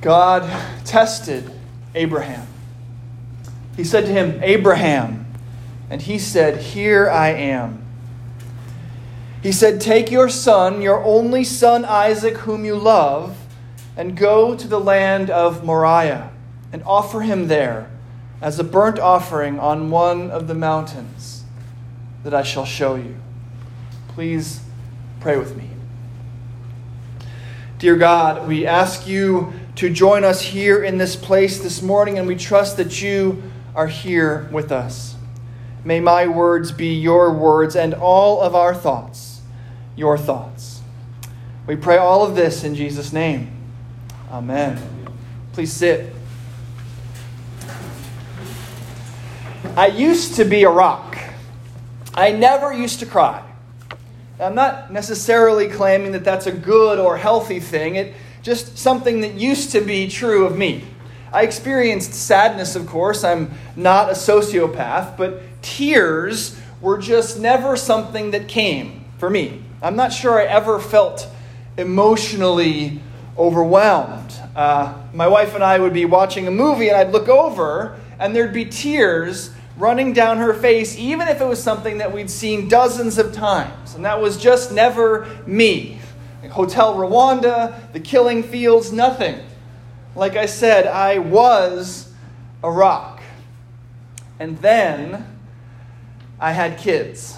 God tested Abraham. He said to him, Abraham. And he said, Here I am. He said, Take your son, your only son Isaac, whom you love, and go to the land of Moriah, and offer him there as a burnt offering on one of the mountains that I shall show you. Please pray with me. Dear God, we ask you to join us here in this place this morning, and we trust that you are here with us. May my words be your words, and all of our thoughts your thoughts. We pray all of this in Jesus' name. Amen. Please sit. I used to be a rock. I never used to cry. I'm not necessarily claiming that that's a good or healthy thing. It just something that used to be true of me. I experienced sadness, of course. I'm not a sociopath, but tears were just never something that came for me. I'm not sure I ever felt emotionally overwhelmed. Uh, my wife and I would be watching a movie, and I'd look over, and there'd be tears running down her face, even if it was something that we'd seen dozens of times. And that was just never me. Hotel Rwanda, the killing fields, nothing. Like I said, I was a rock. And then I had kids.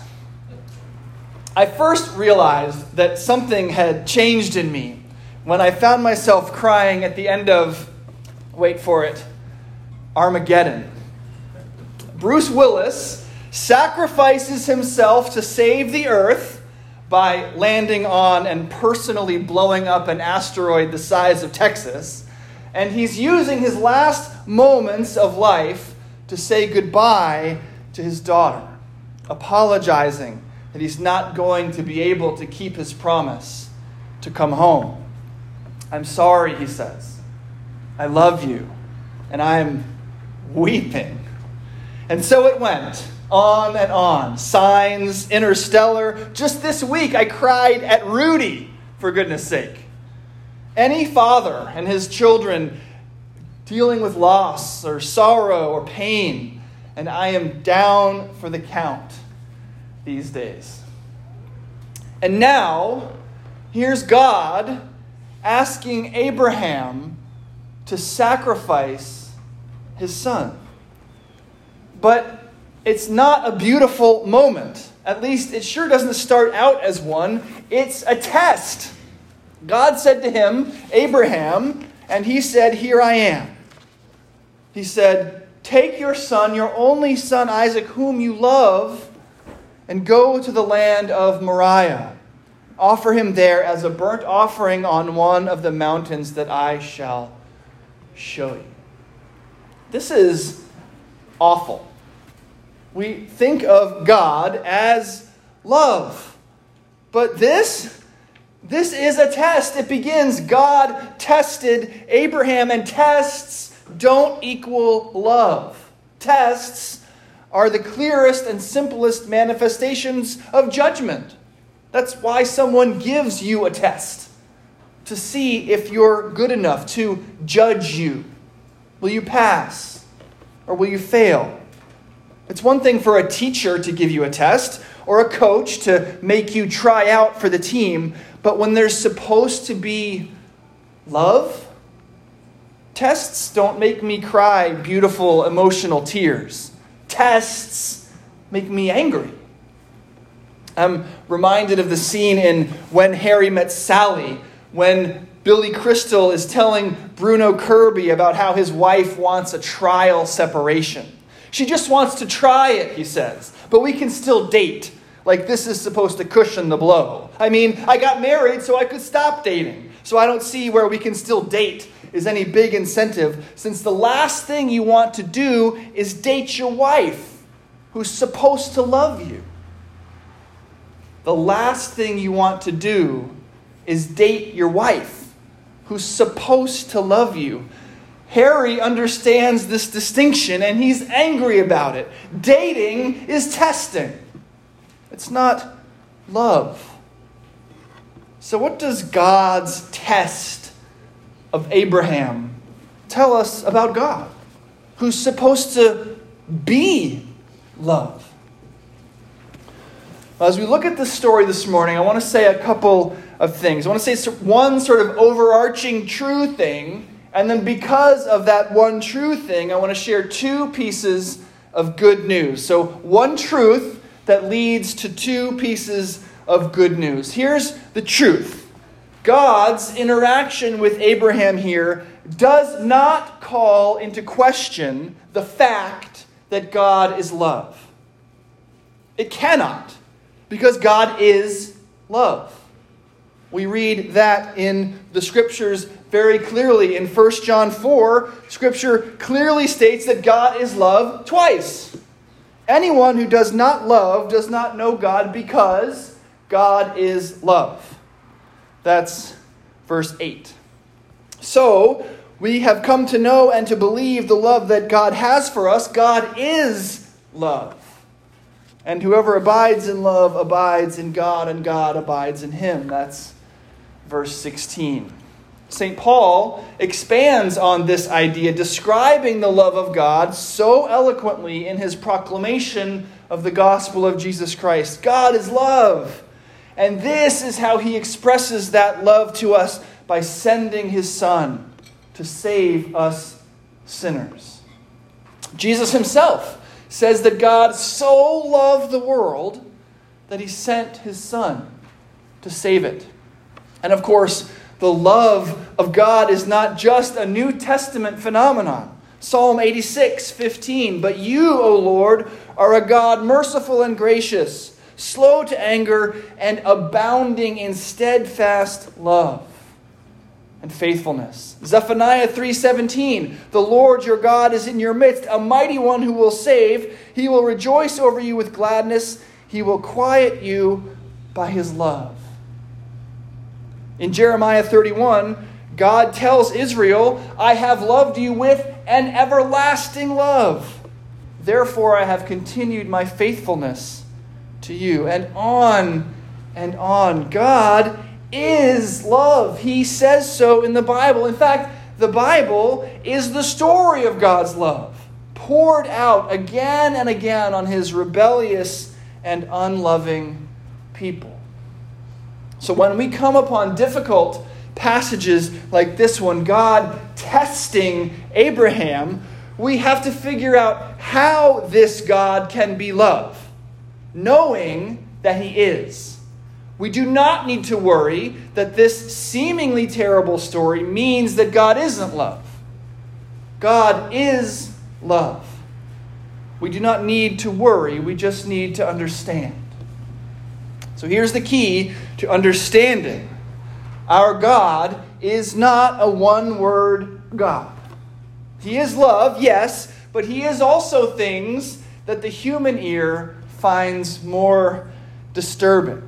I first realized that something had changed in me when I found myself crying at the end of, wait for it, Armageddon. Bruce Willis sacrifices himself to save the earth by landing on and personally blowing up an asteroid the size of Texas. And he's using his last moments of life to say goodbye to his daughter, apologizing that he's not going to be able to keep his promise to come home. I'm sorry, he says. I love you. And I'm weeping. And so it went on and on. Signs, interstellar. Just this week, I cried at Rudy, for goodness sake. Any father and his children dealing with loss or sorrow or pain, and I am down for the count these days. And now, here's God asking Abraham to sacrifice his son. But it's not a beautiful moment. At least it sure doesn't start out as one. It's a test. God said to him, Abraham, and he said, Here I am. He said, Take your son, your only son Isaac, whom you love, and go to the land of Moriah. Offer him there as a burnt offering on one of the mountains that I shall show you. This is awful we think of God as love. But this, this is a test. It begins God tested Abraham, and tests don't equal love. Tests are the clearest and simplest manifestations of judgment. That's why someone gives you a test to see if you're good enough to judge you. Will you pass or will you fail? It's one thing for a teacher to give you a test or a coach to make you try out for the team, but when there's supposed to be love, tests don't make me cry beautiful emotional tears. Tests make me angry. I'm reminded of the scene in When Harry Met Sally, when Billy Crystal is telling Bruno Kirby about how his wife wants a trial separation. She just wants to try it, he says. But we can still date. Like this is supposed to cushion the blow. I mean, I got married so I could stop dating. So I don't see where we can still date is any big incentive, since the last thing you want to do is date your wife, who's supposed to love you. The last thing you want to do is date your wife, who's supposed to love you. Harry understands this distinction and he's angry about it. Dating is testing, it's not love. So, what does God's test of Abraham tell us about God, who's supposed to be love. As we look at this story this morning, I want to say a couple of things. I want to say one sort of overarching true thing, and then because of that one true thing, I want to share two pieces of good news. So, one truth that leads to two pieces of good news. Here's the truth God's interaction with Abraham here does not call into question the fact that God is love. It cannot because God is love. We read that in the scriptures very clearly. In 1 John 4, scripture clearly states that God is love twice. Anyone who does not love does not know God because God is love. That's verse 8. So, we have come to know and to believe the love that God has for us. God is love. And whoever abides in love abides in God, and God abides in him. That's verse 16. St. Paul expands on this idea, describing the love of God so eloquently in his proclamation of the gospel of Jesus Christ. God is love. And this is how he expresses that love to us by sending his Son to save us sinners. Jesus himself says that God so loved the world that he sent his Son to save it. And of course, the love of God is not just a New Testament phenomenon. Psalm 86, 15. But you, O Lord, are a God merciful and gracious, slow to anger, and abounding in steadfast love and faithfulness. Zephaniah 3:17 The Lord your God is in your midst, a mighty one who will save. He will rejoice over you with gladness. He will quiet you by his love. In Jeremiah 31, God tells Israel, I have loved you with an everlasting love. Therefore, I have continued my faithfulness to you. And on and on. God is love. He says so in the Bible. In fact, the Bible is the story of God's love, poured out again and again on his rebellious and unloving people. So when we come upon difficult passages like this one, God testing Abraham, we have to figure out how this God can be love, knowing that he is. We do not need to worry that this seemingly terrible story means that God isn't love. God is love. We do not need to worry, we just need to understand. So here's the key to understanding our God is not a one word God. He is love, yes, but He is also things that the human ear finds more disturbing.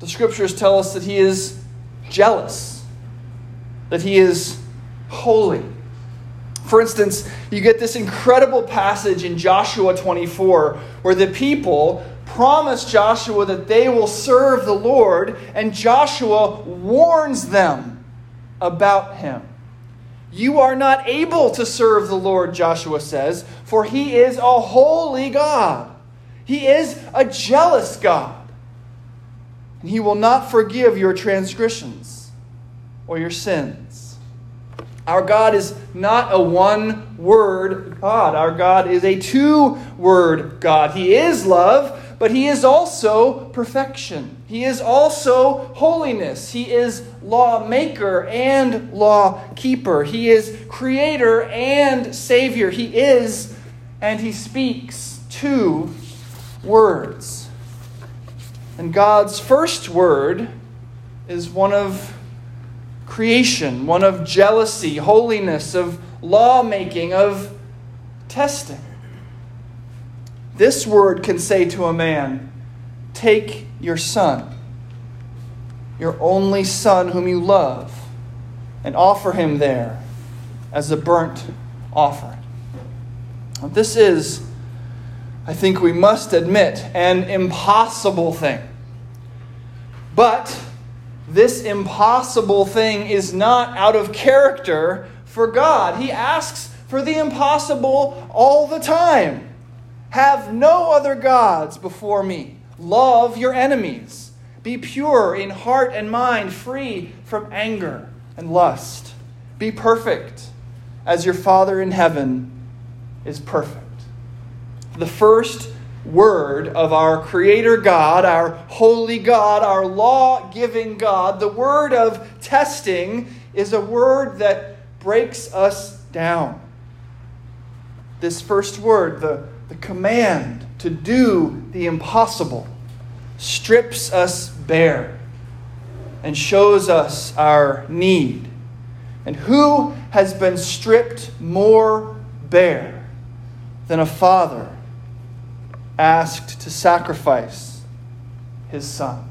The scriptures tell us that he is jealous, that he is holy. For instance, you get this incredible passage in Joshua 24 where the people promise Joshua that they will serve the Lord, and Joshua warns them about him. You are not able to serve the Lord, Joshua says, for he is a holy God. He is a jealous God and he will not forgive your transgressions or your sins. Our God is not a one word God. Our God is a two word God. He is love, but He is also perfection. He is also holiness. He is lawmaker and law keeper. He is creator and savior. He is and He speaks two words. And God's first word is one of creation, one of jealousy, holiness, of lawmaking, of testing. This word can say to a man, Take your son, your only son whom you love, and offer him there as a burnt offering. This is I think we must admit, an impossible thing. But this impossible thing is not out of character for God. He asks for the impossible all the time. Have no other gods before me. Love your enemies. Be pure in heart and mind, free from anger and lust. Be perfect as your Father in heaven is perfect. The first word of our Creator God, our holy God, our law giving God, the word of testing, is a word that breaks us down. This first word, the, the command to do the impossible, strips us bare and shows us our need. And who has been stripped more bare than a father asked to sacrifice his son?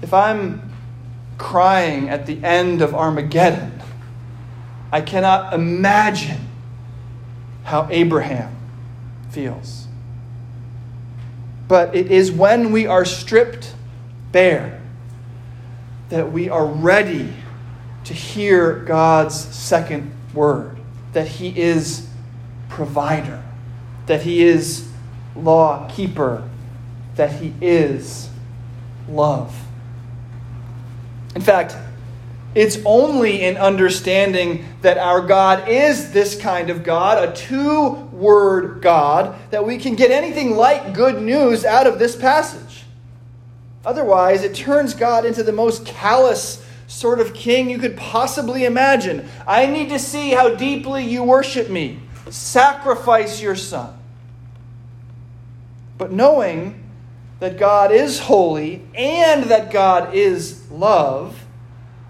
If I'm crying at the end of Armageddon, I cannot imagine how Abraham feels. But it is when we are stripped bare that we are ready to hear God's second word that He is provider, that He is law keeper, that He is love. In fact, it's only in understanding that our God is this kind of God, a two word God, that we can get anything like good news out of this passage. Otherwise, it turns God into the most callous sort of king you could possibly imagine. I need to see how deeply you worship me. Sacrifice your son. But knowing that God is holy and that God is love,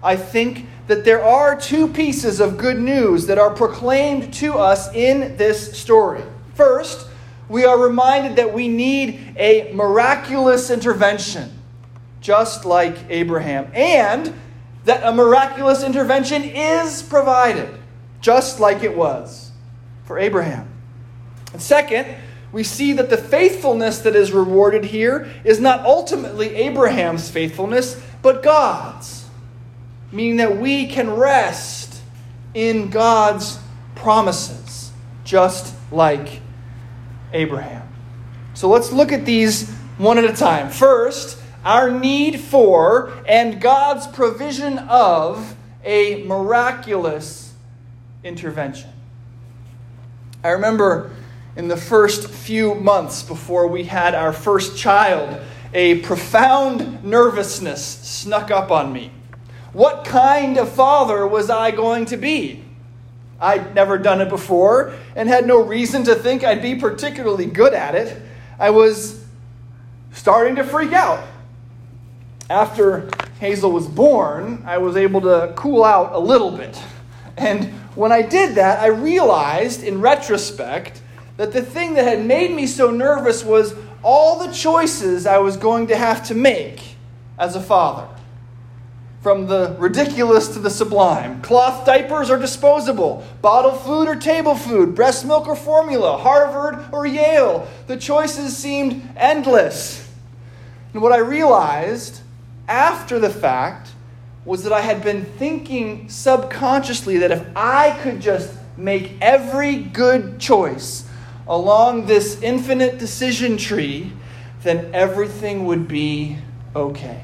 I think that there are two pieces of good news that are proclaimed to us in this story. First, we are reminded that we need a miraculous intervention, just like Abraham, and that a miraculous intervention is provided, just like it was for Abraham. And second, we see that the faithfulness that is rewarded here is not ultimately Abraham's faithfulness, but God's, meaning that we can rest in God's promises, just like Abraham. So let's look at these one at a time. First, our need for and God's provision of a miraculous intervention. I remember in the first few months before we had our first child, a profound nervousness snuck up on me. What kind of father was I going to be? I'd never done it before and had no reason to think I'd be particularly good at it. I was starting to freak out after Hazel was born, I was able to cool out a little bit. And when I did that, I realized in retrospect that the thing that had made me so nervous was all the choices I was going to have to make as a father. From the ridiculous to the sublime. Cloth diapers or disposable, bottled food or table food, breast milk or formula, Harvard or Yale. The choices seemed endless. And what I realized after the fact was that I had been thinking subconsciously that if I could just make every good choice along this infinite decision tree, then everything would be okay.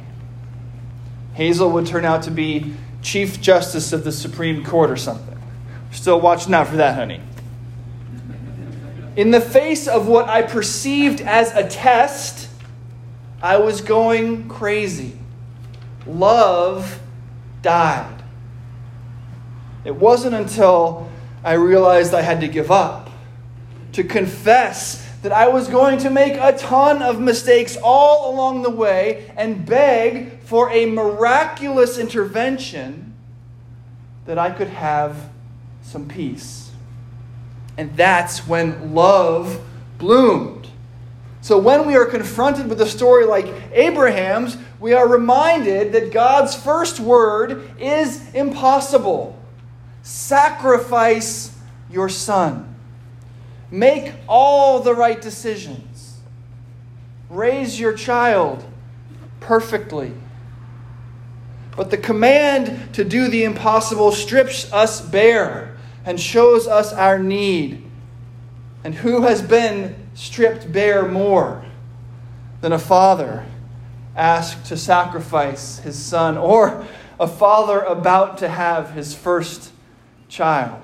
Hazel would turn out to be Chief Justice of the Supreme Court or something. Still watching out for that, honey. In the face of what I perceived as a test, I was going crazy love died. It wasn't until I realized I had to give up, to confess that I was going to make a ton of mistakes all along the way and beg for a miraculous intervention that I could have some peace. And that's when love bloomed. So when we are confronted with a story like Abraham's, we are reminded that God's first word is impossible. Sacrifice your son. Make all the right decisions. Raise your child perfectly. But the command to do the impossible strips us bare and shows us our need. And who has been stripped bare more than a father asked to sacrifice his son or a father about to have his first child?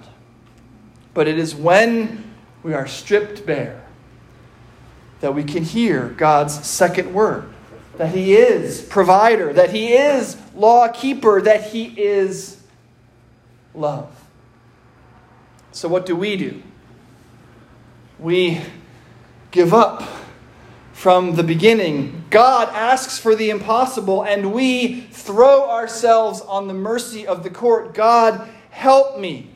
But it is when we are stripped bare that we can hear God's second word that He is provider, that He is law keeper, that He is love. So, what do we do? We give up from the beginning. God asks for the impossible, and we throw ourselves on the mercy of the court. God, help me.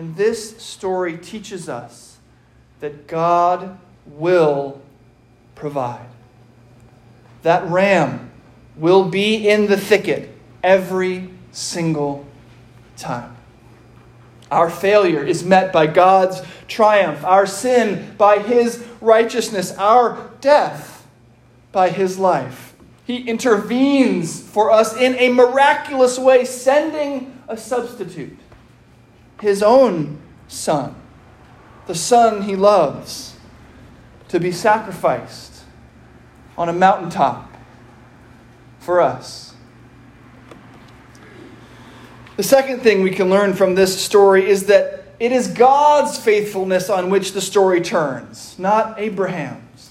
And this story teaches us that God will provide. That ram will be in the thicket every single time. Our failure is met by God's triumph, our sin by His righteousness, our death by His life. He intervenes for us in a miraculous way, sending a substitute, His own Son, the Son He loves, to be sacrificed on a mountaintop for us. The second thing we can learn from this story is that it is God's faithfulness on which the story turns, not Abraham's.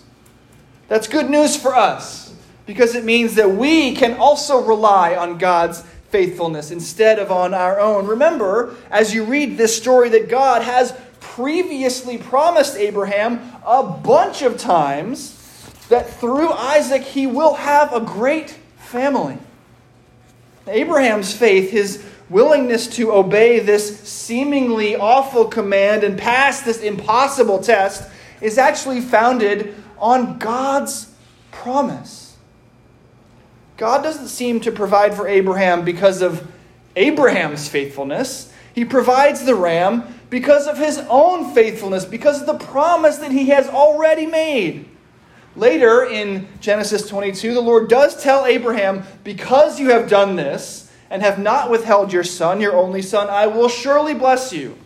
That's good news for us because it means that we can also rely on God's faithfulness instead of on our own. Remember, as you read this story, that God has previously promised Abraham a bunch of times that through Isaac he will have a great family. Abraham's faith, his willingness to obey this seemingly awful command and pass this impossible test is actually founded on God's promise. God doesn't seem to provide for Abraham because of Abraham's faithfulness. He provides the ram because of his own faithfulness, because of the promise that he has already made. Later in Genesis 22, the Lord does tell Abraham, Because you have done this, and have not withheld your son, your only son, I will surely bless you.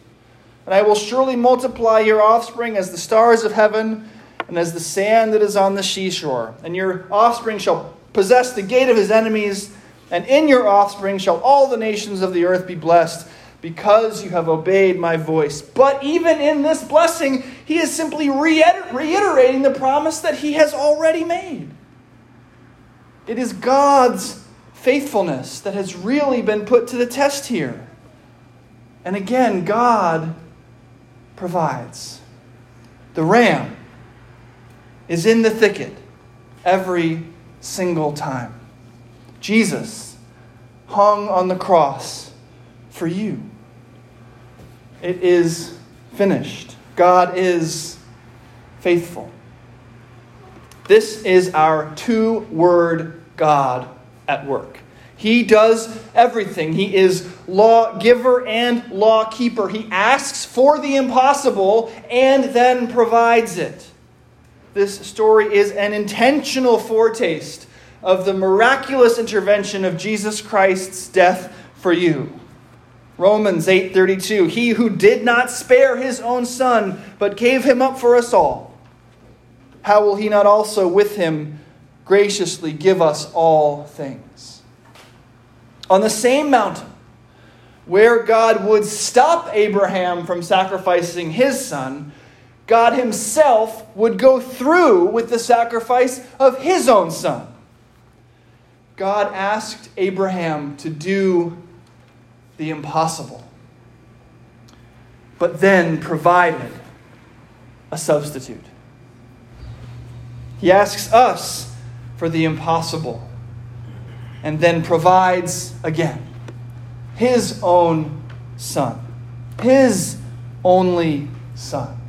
And I will surely multiply your offspring as the stars of heaven and as the sand that is on the seashore. And your offspring shall possess the gate of his enemies, and in your offspring shall all the nations of the earth be blessed, because you have obeyed my voice. But even in this blessing, he is simply reiterating the promise that he has already made. It is God's faithfulness that has really been put to the test here. And again, God provides. The ram is in the thicket every single time. Jesus hung on the cross for you. It is finished. God is faithful. This is our two word God at work. He does everything. He is lawgiver and law keeper. He asks for the impossible and then provides it. This story is an intentional foretaste of the miraculous intervention of Jesus Christ's death for you. Romans 8:32 He who did not spare his own son but gave him up for us all how will he not also with him graciously give us all things. On the same mountain where God would stop Abraham from sacrificing his son, God himself would go through with the sacrifice of his own son. God asked Abraham to do the impossible, but then provided a substitute. He asks us for the impossible and then provides again his own son, his only son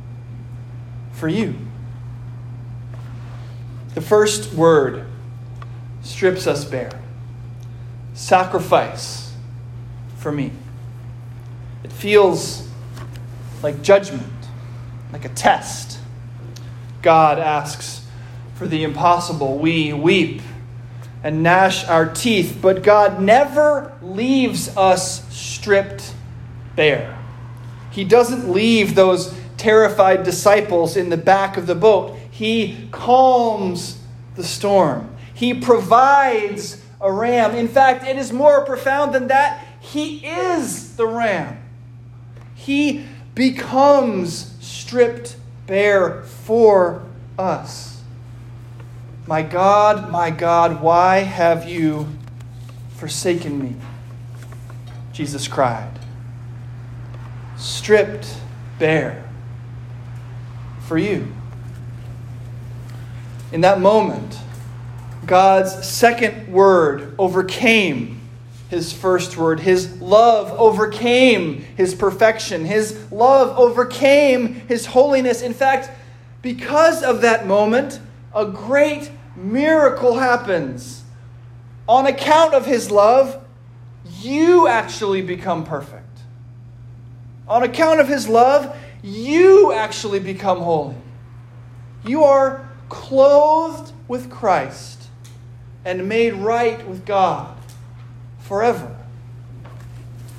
for you. The first word strips us bare sacrifice for me. It feels like judgment, like a test. God asks for the impossible. We weep and gnash our teeth, but God never leaves us stripped bare. He doesn't leave those terrified disciples in the back of the boat. He calms the storm. He provides a ram. In fact, it is more profound than that. He is the ram. He becomes stripped bare for us. My God, my God, why have you forsaken me? Jesus cried. Stripped bare for you. In that moment, God's second word overcame his first word. His love overcame his perfection. His love overcame his holiness. In fact, because of that moment, a great miracle happens. On account of his love, you actually become perfect. On account of his love, you actually become holy. You are clothed with Christ and made right with God forever.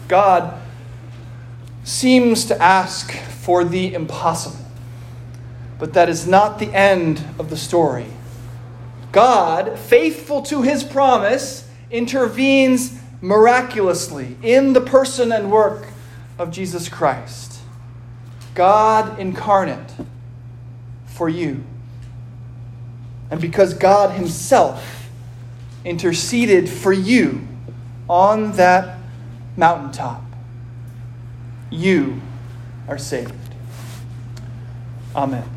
God seems to ask for the impossible, but that is not the end of the story. God, faithful to his promise, intervenes miraculously in the person and work of Jesus Christ. God incarnate for you. And because God Himself interceded for you on that mountaintop, you are saved. Amen.